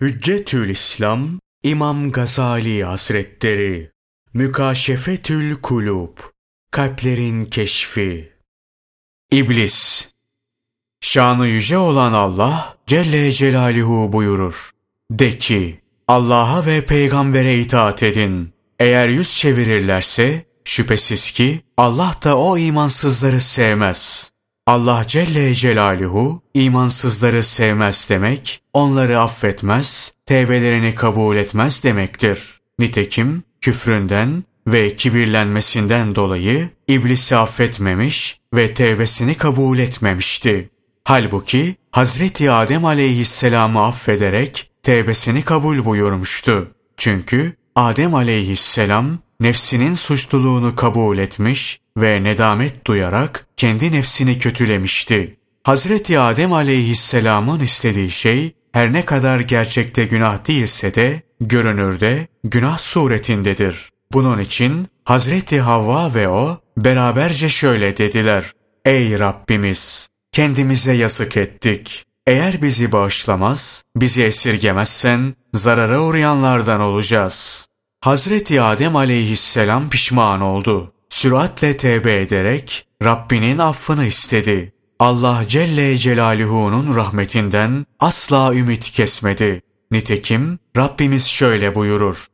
Hüccetül İslam İmam Gazali Hazretleri Mükaşefetül Kulub Kalplerin Keşfi İblis Şanı yüce olan Allah Celle Celaluhu buyurur. De ki, Allah'a ve peygambere itaat edin. Eğer yüz çevirirlerse, şüphesiz ki Allah da o imansızları sevmez. Allah Celle Celaluhu imansızları sevmez demek, onları affetmez, tevbelerini kabul etmez demektir. Nitekim küfründen ve kibirlenmesinden dolayı iblisi affetmemiş ve tevbesini kabul etmemişti. Halbuki Hazreti Adem aleyhisselamı affederek tevbesini kabul buyurmuştu. Çünkü Adem aleyhisselam nefsinin suçluluğunu kabul etmiş ve nedamet duyarak kendi nefsini kötülemişti. Hazreti Adem aleyhisselamın istediği şey her ne kadar gerçekte günah değilse de görünürde günah suretindedir. Bunun için Hazreti Havva ve o beraberce şöyle dediler. Ey Rabbimiz! Kendimize yazık ettik. Eğer bizi bağışlamaz, bizi esirgemezsen zarara uğrayanlardan olacağız. Hazreti Adem aleyhisselam pişman oldu. Süratle tevbe ederek Rabbinin affını istedi. Allah Celle Celaluhu'nun rahmetinden asla ümit kesmedi. Nitekim Rabbimiz şöyle buyurur.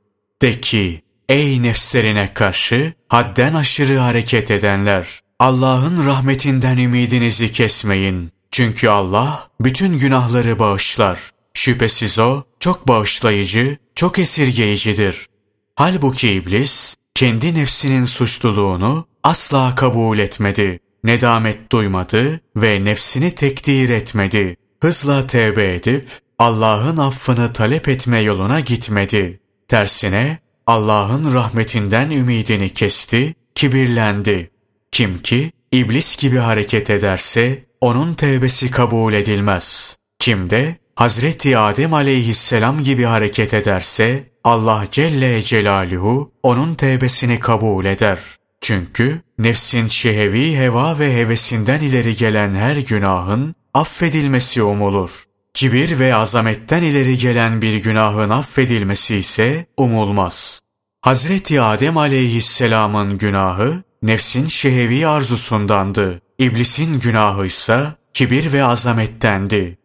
De ki, ey nefslerine karşı hadden aşırı hareket edenler, Allah'ın rahmetinden ümidinizi kesmeyin. Çünkü Allah bütün günahları bağışlar. Şüphesiz O çok bağışlayıcı, çok esirgeyicidir. Halbuki iblis kendi nefsinin suçluluğunu asla kabul etmedi. Nedamet duymadı ve nefsini tekdir etmedi. Hızla tevbe edip Allah'ın affını talep etme yoluna gitmedi. Tersine Allah'ın rahmetinden ümidini kesti, kibirlendi. Kim ki iblis gibi hareket ederse onun tevbesi kabul edilmez. Kim de Hazreti Adem aleyhisselam gibi hareket ederse Allah Celle Celaluhu onun tevbesini kabul eder. Çünkü nefsin şehevi heva ve hevesinden ileri gelen her günahın affedilmesi umulur. Kibir ve azametten ileri gelen bir günahın affedilmesi ise umulmaz. Hazreti Adem aleyhisselamın günahı nefsin şehevi arzusundandı. İblisin günahı ise kibir ve azamettendi.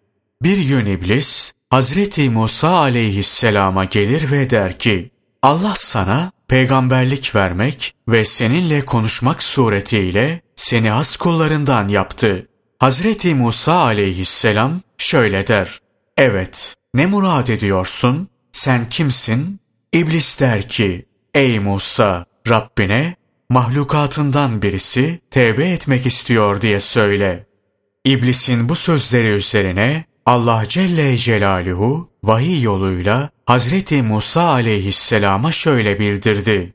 Bir gün iblis Hazreti Musa aleyhisselama gelir ve der ki Allah sana peygamberlik vermek ve seninle konuşmak suretiyle seni has kullarından yaptı. Hazreti Musa aleyhisselam şöyle der. Evet, ne murad ediyorsun? Sen kimsin? İblis der ki, ey Musa, Rabbine mahlukatından birisi tevbe etmek istiyor diye söyle. İblisin bu sözleri üzerine Allah Celle Celaluhu vahiy yoluyla Hazreti Musa aleyhisselama şöyle bildirdi.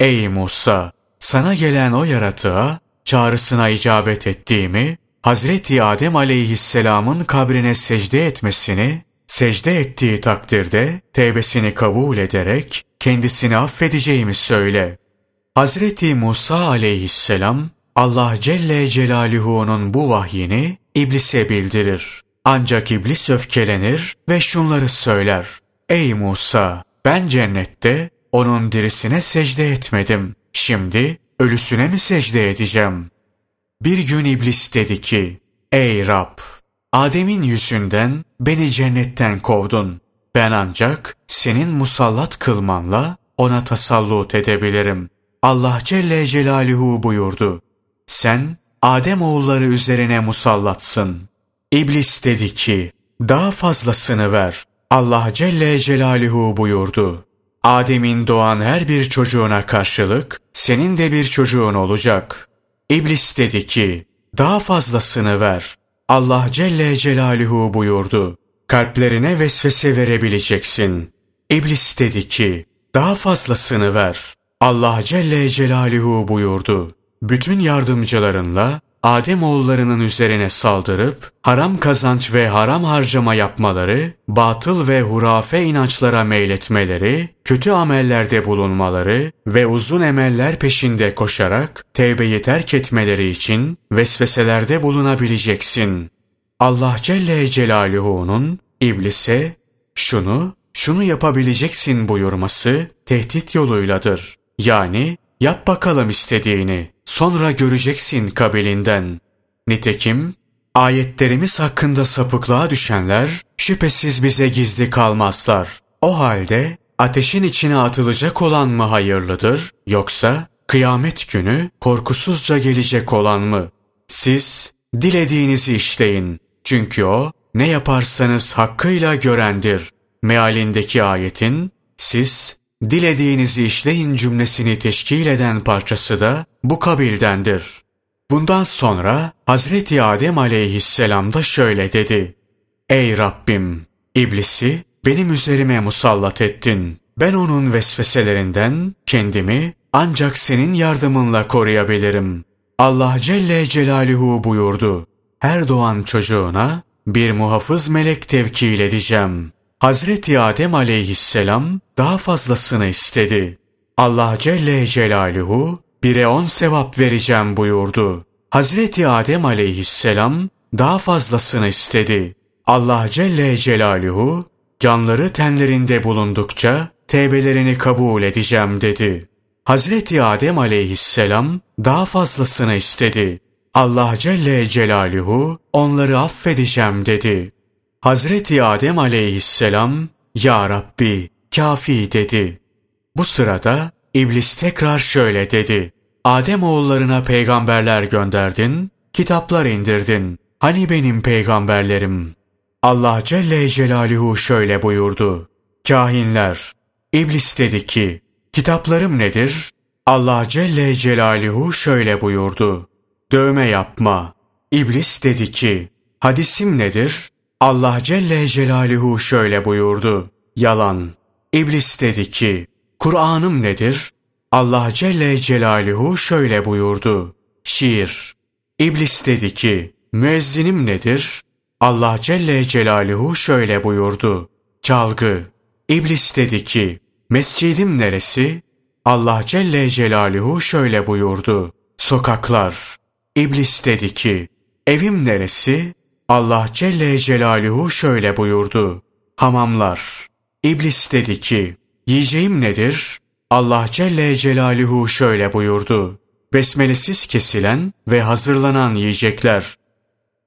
Ey Musa! Sana gelen o yaratığa çağrısına icabet ettiğimi, Hazreti Adem aleyhisselamın kabrine secde etmesini, secde ettiği takdirde tevbesini kabul ederek kendisini affedeceğimi söyle. Hazreti Musa aleyhisselam Allah Celle Celaluhu'nun bu vahyini iblise bildirir. Ancak iblis öfkelenir ve şunları söyler. Ey Musa! Ben cennette onun dirisine secde etmedim. Şimdi ölüsüne mi secde edeceğim? Bir gün iblis dedi ki, Ey Rab! Adem'in yüzünden beni cennetten kovdun. Ben ancak senin musallat kılmanla ona tasallut edebilirim. Allah Celle Celaluhu buyurdu. Sen Adem oğulları üzerine musallatsın. İblis dedi ki, daha fazlasını ver. Allah Celle Celaluhu buyurdu. Adem'in doğan her bir çocuğuna karşılık senin de bir çocuğun olacak. İblis dedi ki, daha fazlasını ver. Allah Celle Celaluhu buyurdu. Kalplerine vesvese verebileceksin. İblis dedi ki, daha fazlasını ver. Allah Celle Celaluhu buyurdu. Bütün yardımcılarınla Adem oğullarının üzerine saldırıp haram kazanç ve haram harcama yapmaları, batıl ve hurafe inançlara meyletmeleri, kötü amellerde bulunmaları ve uzun emeller peşinde koşarak tevbeyi terk etmeleri için vesveselerde bulunabileceksin. Allah Celle Celaluhu'nun iblise şunu, şunu yapabileceksin buyurması tehdit yoluyladır. Yani yap bakalım istediğini, sonra göreceksin kabilinden. Nitekim ayetlerimiz hakkında sapıklığa düşenler şüphesiz bize gizli kalmazlar. O halde ateşin içine atılacak olan mı hayırlıdır yoksa kıyamet günü korkusuzca gelecek olan mı? Siz dilediğinizi işleyin. Çünkü o ne yaparsanız hakkıyla görendir. Mealindeki ayetin siz dilediğinizi işleyin cümlesini teşkil eden parçası da bu kabildendir. Bundan sonra Hazreti Adem aleyhisselam da şöyle dedi. Ey Rabbim! İblisi benim üzerime musallat ettin. Ben onun vesveselerinden kendimi ancak senin yardımınla koruyabilirim. Allah Celle Celaluhu buyurdu. Her doğan çocuğuna bir muhafız melek tevkil edeceğim. Hazreti Adem aleyhisselam daha fazlasını istedi. Allah Celle Celaluhu bire on sevap vereceğim buyurdu. Hazreti Adem aleyhisselam daha fazlasını istedi. Allah Celle Celaluhu canları tenlerinde bulundukça tevbelerini kabul edeceğim dedi. Hazreti Adem aleyhisselam daha fazlasını istedi. Allah Celle Celaluhu onları affedeceğim dedi. Hazreti Adem aleyhisselam Ya Rabbi kafi dedi. Bu sırada İblis tekrar şöyle dedi. Adem oğullarına peygamberler gönderdin, kitaplar indirdin. Hani benim peygamberlerim? Allah Celle Celaluhu şöyle buyurdu. Kahinler, İblis dedi ki, kitaplarım nedir? Allah Celle Celaluhu şöyle buyurdu. Dövme yapma. İblis dedi ki, hadisim nedir? Allah Celle Celaluhu şöyle buyurdu. Yalan. İblis dedi ki, Kur'an'ım nedir? Allah Celle Celaluhu şöyle buyurdu. Şiir. İblis dedi ki, müezzinim nedir? Allah Celle Celaluhu şöyle buyurdu. Çalgı. İblis dedi ki, mescidim neresi? Allah Celle Celaluhu şöyle buyurdu. Sokaklar. İblis dedi ki, evim neresi? Allah Celle Celaluhu şöyle buyurdu. Hamamlar. İblis dedi ki, yiyeceğim nedir? Allah Celle Celaluhu şöyle buyurdu. Besmelesiz kesilen ve hazırlanan yiyecekler.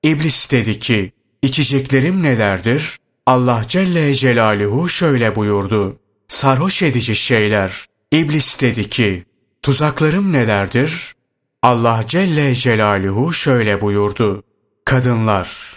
İblis dedi ki, içeceklerim nelerdir? Allah Celle Celaluhu şöyle buyurdu. Sarhoş edici şeyler. İblis dedi ki, tuzaklarım nelerdir? Allah Celle Celaluhu şöyle buyurdu. Kadınlar.